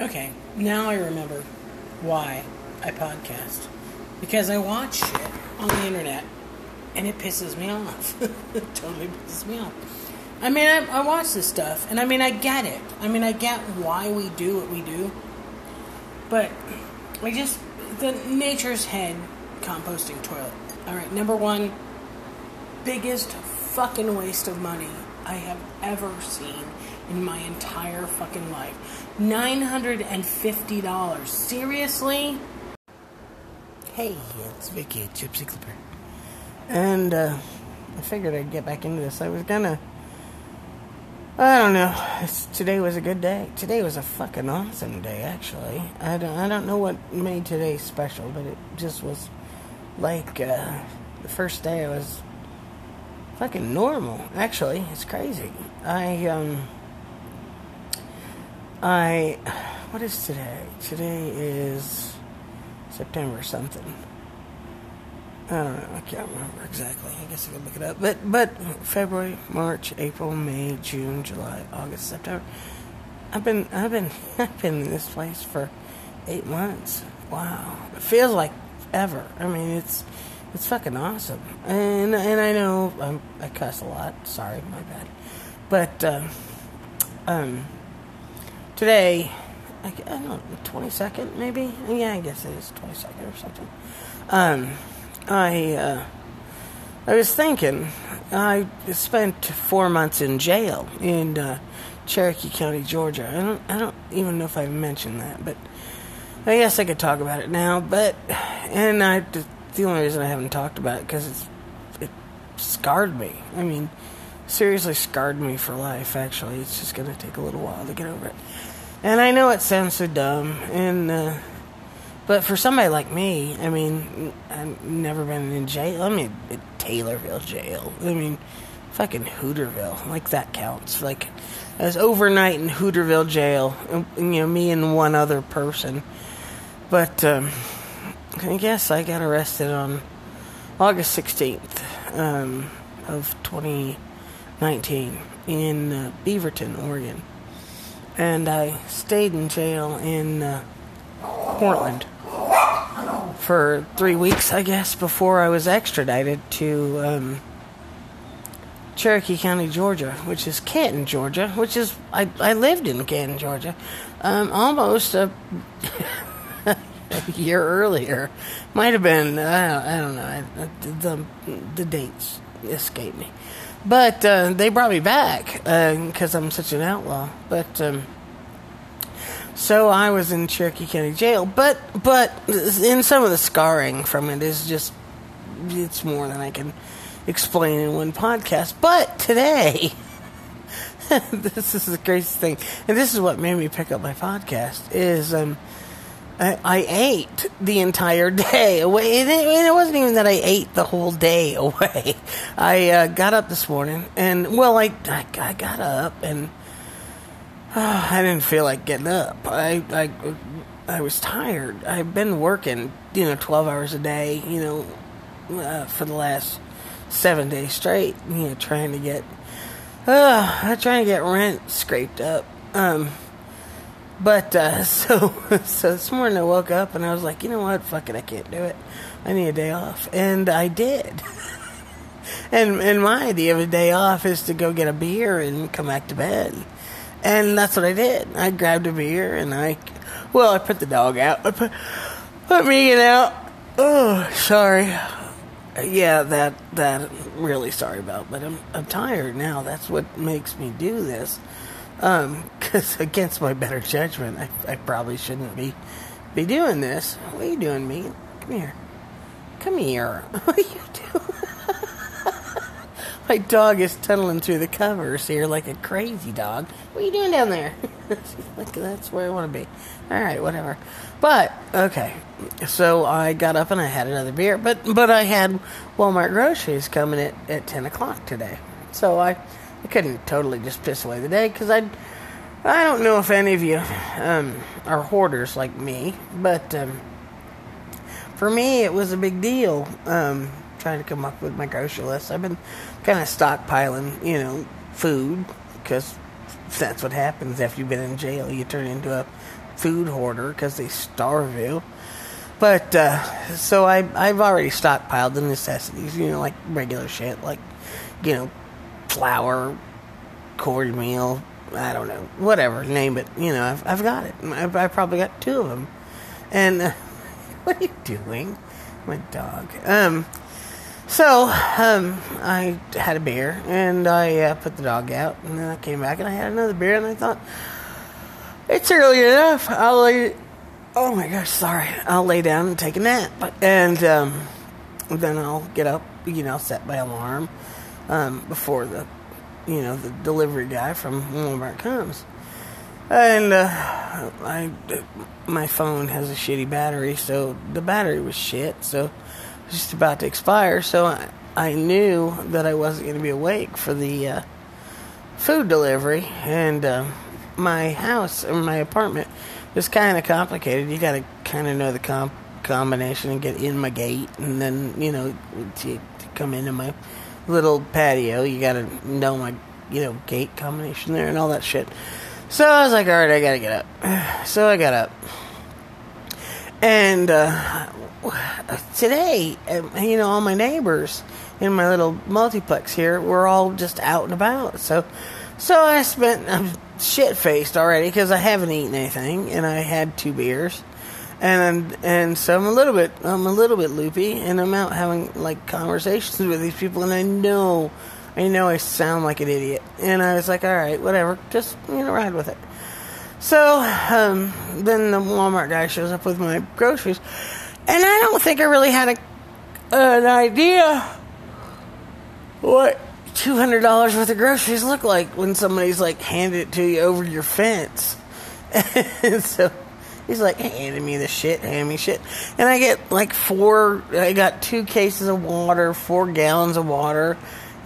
Okay, now I remember why I podcast. Because I watch shit on the internet and it pisses me off. it totally pisses me off. I mean, I, I watch this stuff and I mean, I get it. I mean, I get why we do what we do. But I just, the Nature's Head composting toilet. Alright, number one, biggest fucking waste of money I have ever seen in my entire fucking life. $950. Seriously? Hey, it's Vicky, Gypsy Clipper. And, uh, I figured I'd get back into this. I was gonna. I don't know. It's, today was a good day. Today was a fucking awesome day, actually. I don't, I don't know what made today special, but it just was like uh, the first day I was fucking normal. Actually, it's crazy. I um I what is today? Today is September something. I don't know. I can't remember exactly. I guess I could look it up. But but February, March, April, May, June, July, August, September. I've been I've been I've been in this place for eight months. Wow, it feels like ever. I mean, it's it's fucking awesome. And and I know um, I cuss a lot. Sorry, my bad. But uh, um, today, I, I don't know, twenty second maybe. Yeah, I guess it is twenty second or something. Um, I uh, I was thinking, I spent four months in jail in uh, Cherokee County, Georgia. I don't I don't even know if I mentioned that, but I guess I could talk about it now. But and I the only reason I haven't talked about it because it scarred me. I mean, seriously scarred me for life. Actually, it's just gonna take a little while to get over it. And I know it sounds so dumb, and uh, but for somebody like me, I mean, I've never been in jail. I mean, Taylorville jail. I mean, fucking Hooterville. Like that counts. Like I was overnight in Hooterville jail. You know, me and one other person. But um, I guess I got arrested on August 16th um, of 2019 in uh, Beaverton, Oregon. And I stayed in jail in uh, Portland for three weeks, I guess, before I was extradited to um, Cherokee County, Georgia, which is Canton, Georgia, which is I, I lived in Canton, Georgia, um, almost a, a year earlier. Might have been I don't, I don't know the the dates escape me, but uh, they brought me back because uh, I'm such an outlaw. But um, so I was in Cherokee County Jail, but but in some of the scarring from it is just it's more than I can explain in one podcast. But today, this is the craziest thing, and this is what made me pick up my podcast is um, I, I ate the entire day away, it, it, wasn't even that I ate the whole day away. I uh, got up this morning, and well, I I, I got up and uh, I didn't feel like getting up. I I I was tired. I've been working, you know, twelve hours a day, you know, uh, for the last seven days straight, you know, trying to get, uh, trying to get rent scraped up. Um, but uh, so so this morning I woke up and I was like, you know what, fuck it, I can't do it. I need a day off, and I did. and and my idea of a day off is to go get a beer and come back to bed. And that's what I did. I grabbed a beer and I, well, I put the dog out. I put, put Megan out. Oh, sorry yeah, that that really sorry about, but I'm I'm tired now. That's what makes me do this. Um, cause against my better judgment, I I probably shouldn't be be doing this. What are you doing, me? Come here. Come here. What are you doing? my dog is tunneling through the covers here like a crazy dog. What are you doing down there? like that's where I want to be. All right, whatever. But okay, so I got up and I had another beer, but but I had Walmart groceries coming at at ten o'clock today, so I I couldn't totally just piss away the day because I I don't know if any of you um, are hoarders like me, but um, for me it was a big deal um, trying to come up with my grocery list. I've been kind of stockpiling, you know, food because that's what happens after you've been in jail. You turn into a food hoarder because they starve you. But uh, so I I've already stockpiled the necessities, you know, like regular shit, like you know, flour, cornmeal, I don't know, whatever, name it. You know, I've I've got it. I've, I've probably got two of them. And uh, what are you doing, my dog? Um. So, um, I had a beer and I uh, put the dog out, and then I came back and I had another beer, and I thought, it's early enough. I'll lay. Oh my gosh, sorry. I'll lay down and take a nap, and um, then I'll get up. You know, set my alarm um, before the, you know, the delivery guy from Walmart comes. And uh, I, my phone has a shitty battery, so the battery was shit. So it was just about to expire, so I, I knew that I wasn't going to be awake for the uh, food delivery. And uh, my house or my apartment is kind of complicated. You got to kind of know the comp- combination and get in my gate, and then you know to, to come into my little patio, you got to know my you know gate combination there and all that shit. So I was like, all right, I got to get up. So I got up. And uh, today, uh, you know, all my neighbors in my little multiplex here were all just out and about. So, so I spent I'm shit faced already because I haven't eaten anything and I had two beers, and and so I'm a little bit I'm a little bit loopy and I'm out having like conversations with these people and I know I know I sound like an idiot and I was like, all right, whatever, just you know, ride with it. So um, then the Walmart guy shows up with my groceries, and I don't think I really had a, an idea what two hundred dollars worth of groceries look like when somebody's like handed it to you over your fence. so he's like handing me the shit, handing me shit, and I get like four. I got two cases of water, four gallons of water.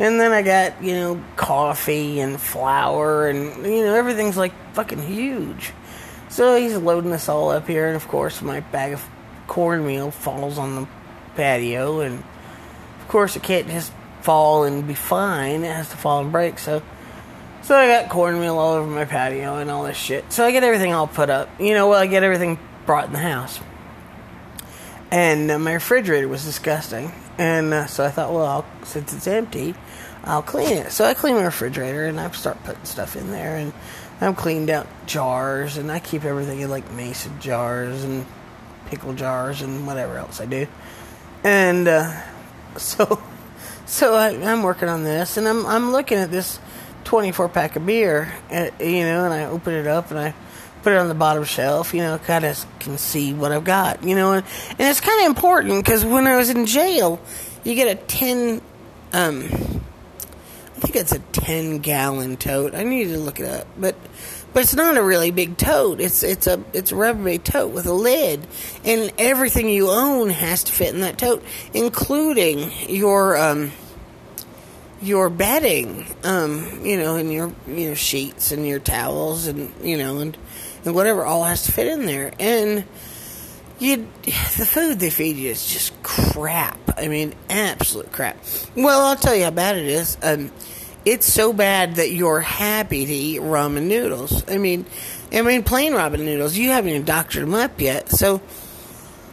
And then I got, you know, coffee and flour and, you know, everything's like fucking huge. So he's loading us all up here, and of course, my bag of cornmeal falls on the patio, and of course, it can't just fall and be fine, it has to fall and break, so. So I got cornmeal all over my patio and all this shit. So I get everything all put up. You know, well, I get everything brought in the house. And uh, my refrigerator was disgusting. And uh, so I thought, well, I'll, since it's empty, I'll clean it. So I clean my refrigerator and I start putting stuff in there. And I've cleaned out jars and I keep everything in like mason jars and pickle jars and whatever else I do. And uh, so, so I, I'm working on this and I'm I'm looking at this 24 pack of beer, uh, you know, and I open it up and I put it on the bottom shelf, you know, kind of can see what I've got, you know, and, and it's kind of important because when I was in jail, you get a 10, um, I think it's a 10 gallon tote. I need to look it up, but, but it's not a really big tote. It's, it's a, it's a Rubbermaid tote with a lid and everything you own has to fit in that tote, including your, um, your bedding, um, you know, and your you know sheets and your towels and you know and and whatever all has to fit in there. And you, the food they feed you is just crap. I mean, absolute crap. Well, I'll tell you how bad it is. Um, it's so bad that you're happy to eat ramen noodles. I mean, I mean plain ramen noodles. You haven't even doctored them up yet, so.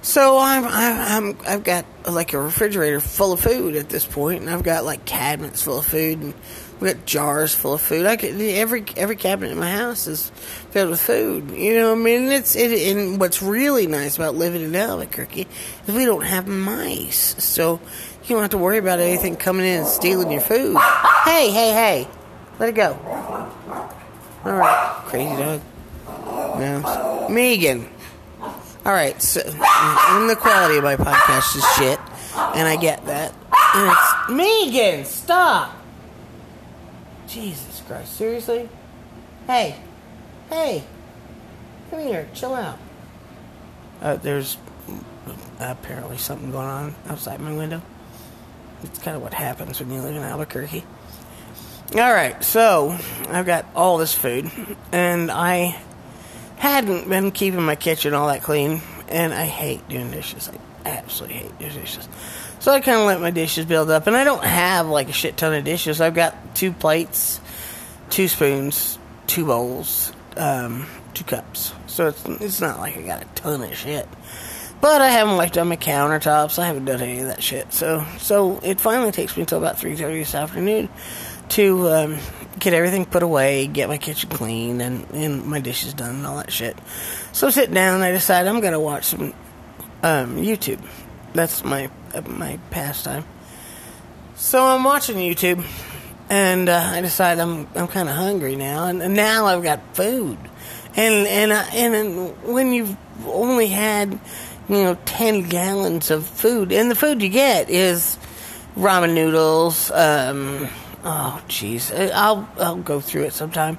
So I'm, I'm, I'm, I've got like a refrigerator full of food at this point, and I've got like cabinets full of food, and we got jars full of food. I could, every every cabinet in my house is filled with food. You know, I mean, it's it. And what's really nice about living in Albuquerque is we don't have mice, so you don't have to worry about anything coming in and stealing your food. Hey, hey, hey, let it go. All right, crazy dog. Megan. All right, so and the quality of my podcast is shit, and I get that. And it's Megan, stop. Jesus Christ, seriously? Hey, hey, come here, chill out. Uh, there's apparently something going on outside my window. It's kind of what happens when you live in Albuquerque. All right, so I've got all this food, and I hadn't been keeping my kitchen all that clean, and I hate doing dishes. I absolutely hate doing dishes. So I kind of let my dishes build up, and I don't have like a shit ton of dishes. I've got two plates, two spoons, two bowls, um, two cups. So it's it's not like I got a ton of shit. But I haven't wiped down my countertops. I haven't done any of that shit. So so it finally takes me until about three thirty this afternoon to um, get everything put away, get my kitchen clean, and, and my dishes done and all that shit. So I sit down and I decide I'm gonna watch some um, YouTube. That's my uh, my pastime. So I'm watching YouTube, and uh, I decide I'm I'm kind of hungry now, and, and now I've got food, and and uh, and when you've only had you know ten gallons of food, and the food you get is ramen noodles. Um, oh, jeez, I'll I'll go through it sometime.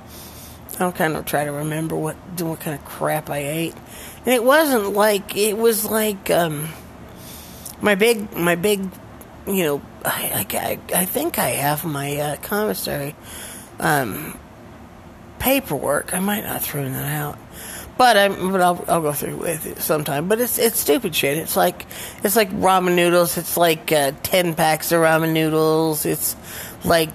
I'll kind of try to remember what what kind of crap I ate, and it wasn't like it was like um, my big my big you know, I, I, I think I have my uh, commissary um, paperwork. I might not throw that out, but I but I'll, I'll go through with it sometime. But it's it's stupid shit. It's like it's like ramen noodles. It's like uh, ten packs of ramen noodles. It's like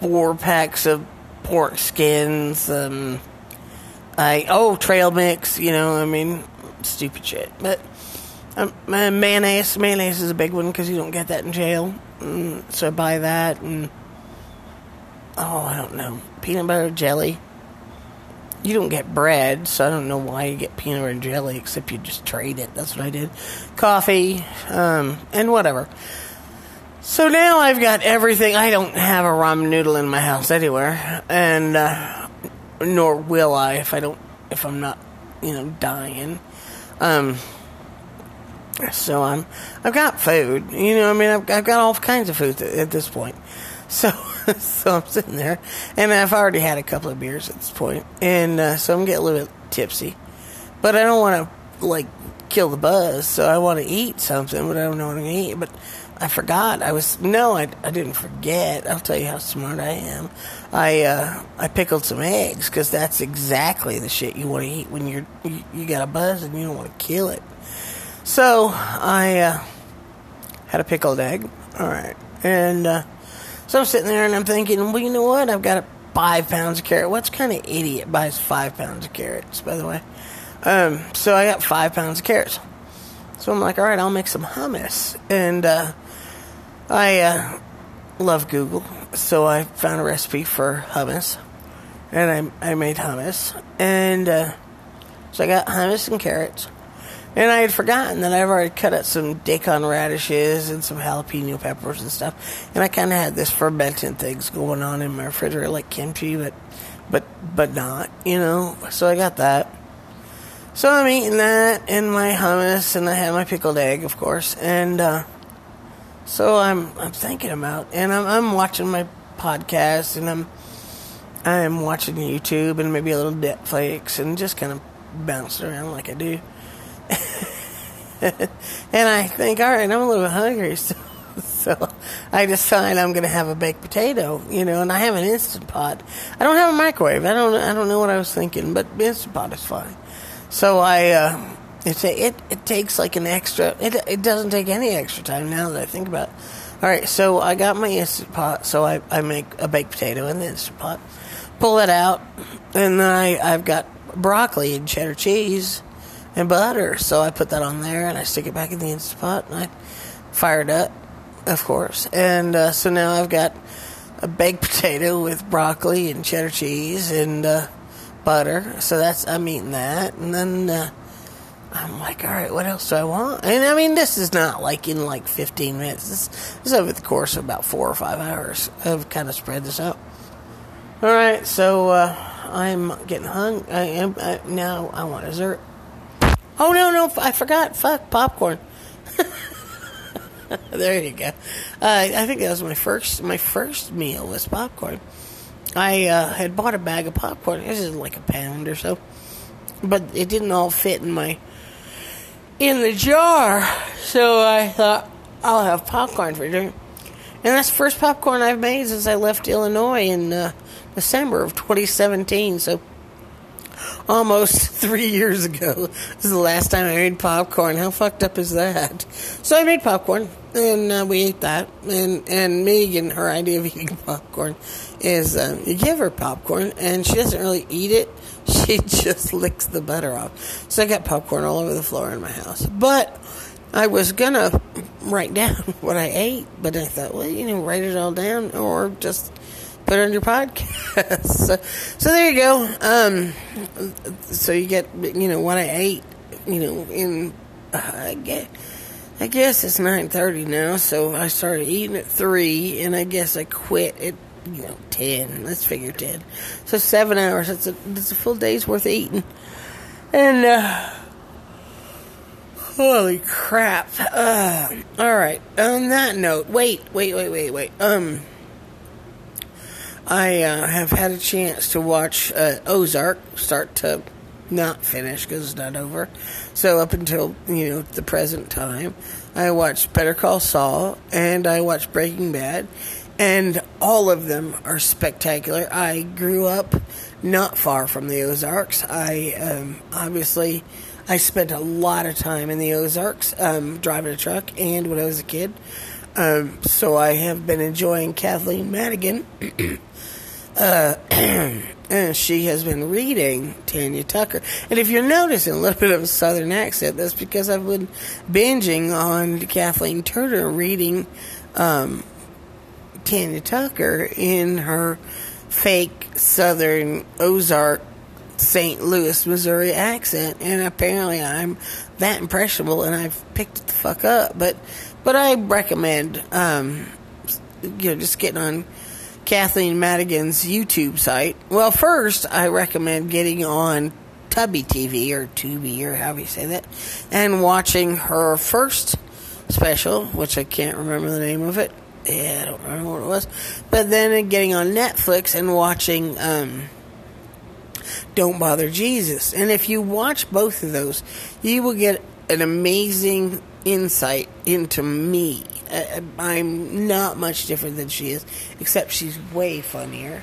four packs of pork skins. Um, I oh trail mix. You know, I mean, stupid shit, but. Um, uh, mayonnaise. Mayonnaise is a big one because you don't get that in jail. Mm, so I buy that and oh, I don't know, peanut butter jelly. You don't get bread, so I don't know why you get peanut butter and jelly except you just trade it. That's what I did. Coffee, um, and whatever. So now I've got everything. I don't have a ramen noodle in my house anywhere, and uh, nor will I if I don't if I'm not, you know, dying. Um, so I'm, I've got food. You know, I mean, I've, I've got all kinds of food at this point. So, so I'm sitting there, and I've already had a couple of beers at this point, and uh, so I'm getting a little bit tipsy. But I don't want to like kill the buzz, so I want to eat something, but I don't know what I'm gonna eat. But I forgot. I was no, I, I didn't forget. I'll tell you how smart I am. I uh, I pickled some eggs because that's exactly the shit you want to eat when you're you, you got a buzz and you don't want to kill it. So I uh, had a pickled egg. All right. And uh, so I'm sitting there and I'm thinking, well, you know what? I've got a five pounds of carrot. What kind of idiot buys five pounds of carrots, by the way? Um, so I got five pounds of carrots. So I'm like, all right, I'll make some hummus. And uh, I uh, love Google. So I found a recipe for hummus. And I, I made hummus. And uh, so I got hummus and carrots. And I had forgotten that I've already cut up some daikon radishes and some jalapeno peppers and stuff. And I kind of had this fermenting things going on in my refrigerator, like kimchi, but but but not, you know. So I got that. So I'm eating that and my hummus, and I had my pickled egg, of course. And uh, so I'm I'm thinking about, and I'm I'm watching my podcast, and I'm I'm watching YouTube and maybe a little Netflix, and just kind of bouncing around like I do. and I think, all right, I'm a little hungry, so, so I decide I'm going to have a baked potato, you know, and I have an instant pot. I don't have a microwave. I don't, I don't know what I was thinking, but instant pot is fine. So I, uh, it's it, it takes like an extra. It, it doesn't take any extra time now that I think about. it. All right, so I got my instant pot, so I, I make a baked potato in the instant pot. Pull it out, and then I I've got broccoli and cheddar cheese and butter. So I put that on there and I stick it back in the Instant Pot and I fire it up, of course. And uh, so now I've got a baked potato with broccoli and cheddar cheese and uh, butter. So that's I'm eating that, and then uh, I'm like, all right, what else do I want? And I mean, this is not like in like 15 minutes. This, this is over the course of about four or five hours. I've kind of spread this out. All right, so uh, I'm getting hung. I am I, now. I want dessert. Oh no, no, I forgot. Fuck popcorn. there you go. Uh, I think that was my first my first meal was popcorn. I uh, had bought a bag of popcorn. This is like a pound or so, but it didn't all fit in my in the jar. So I thought I'll have popcorn for dinner. And that's the first popcorn I've made since I left Illinois in uh, December of 2017. So almost three years ago. This is the last time I made popcorn. How fucked up is that? So I made popcorn, and uh, we ate that. And and Megan, her idea of eating popcorn is uh, you give her popcorn, and she doesn't really eat it. She just licks the butter off. So I got popcorn all over the floor in my house. But I was gonna write down what I ate, but I thought, well, you know, write it all down or just put it on your podcast. so, so there you go. Um, so you get, you know, what I ate, you know, in, uh, I guess, I guess it's 9.30 now, so I started eating at 3, and I guess I quit at, you know, 10. Let's figure 10. So seven hours. That's a, that's a full day's worth of eating. And, uh, holy crap. Uh, alright, on that note, wait, wait, wait, wait, wait. Um, I uh, have had a chance to watch uh, Ozark start to not finish because it's not over. So up until you know the present time, I watched Better Call Saul and I watched Breaking Bad, and all of them are spectacular. I grew up not far from the Ozarks. I um, obviously I spent a lot of time in the Ozarks um, driving a truck and when I was a kid. Um, so I have been enjoying Kathleen Madigan. uh, and she has been reading Tanya Tucker. And if you're noticing a little bit of a southern accent, that's because I've been binging on Kathleen Turner reading um, Tanya Tucker in her fake southern Ozark St. Louis, Missouri accent, and apparently I'm that impressionable, and I've picked it the fuck up. But, but I recommend, um, you know, just getting on Kathleen Madigan's YouTube site. Well, first I recommend getting on Tubby TV or Tubi or however you say that, and watching her first special, which I can't remember the name of it. Yeah, I don't remember what it was. But then getting on Netflix and watching. Um, don't Bother Jesus. And if you watch both of those, you will get an amazing insight into me. I'm not much different than she is, except she's way funnier.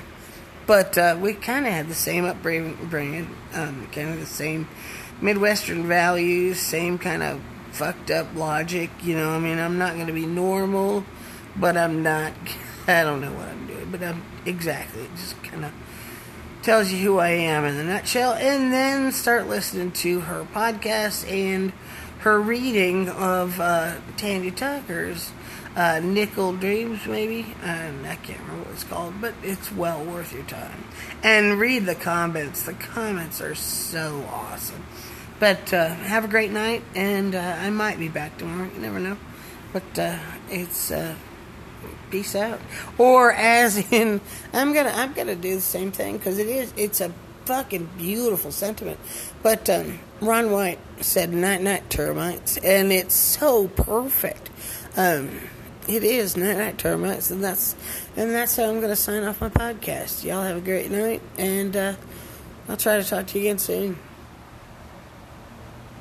But uh, we kind of had the same upbringing, um, kind of the same Midwestern values, same kind of fucked up logic. You know, I mean, I'm not going to be normal, but I'm not. I don't know what I'm doing, but I'm exactly just kind of tells you who I am in a nutshell, and then start listening to her podcast and her reading of uh, Tanya Tucker's uh, Nickel Dreams, maybe. Um, I can't remember what it's called, but it's well worth your time. And read the comments. The comments are so awesome. But uh, have a great night, and uh, I might be back tomorrow. You never know. But uh, it's uh, peace out. Or as in, I'm gonna I'm gonna do the same thing because it is it's a fucking beautiful sentiment. But um, Ron White said night night termites, and it's so perfect. Um, it is night night termites, and that's and that's how I'm gonna sign off my podcast. Y'all have a great night, and uh, I'll try to talk to you again soon.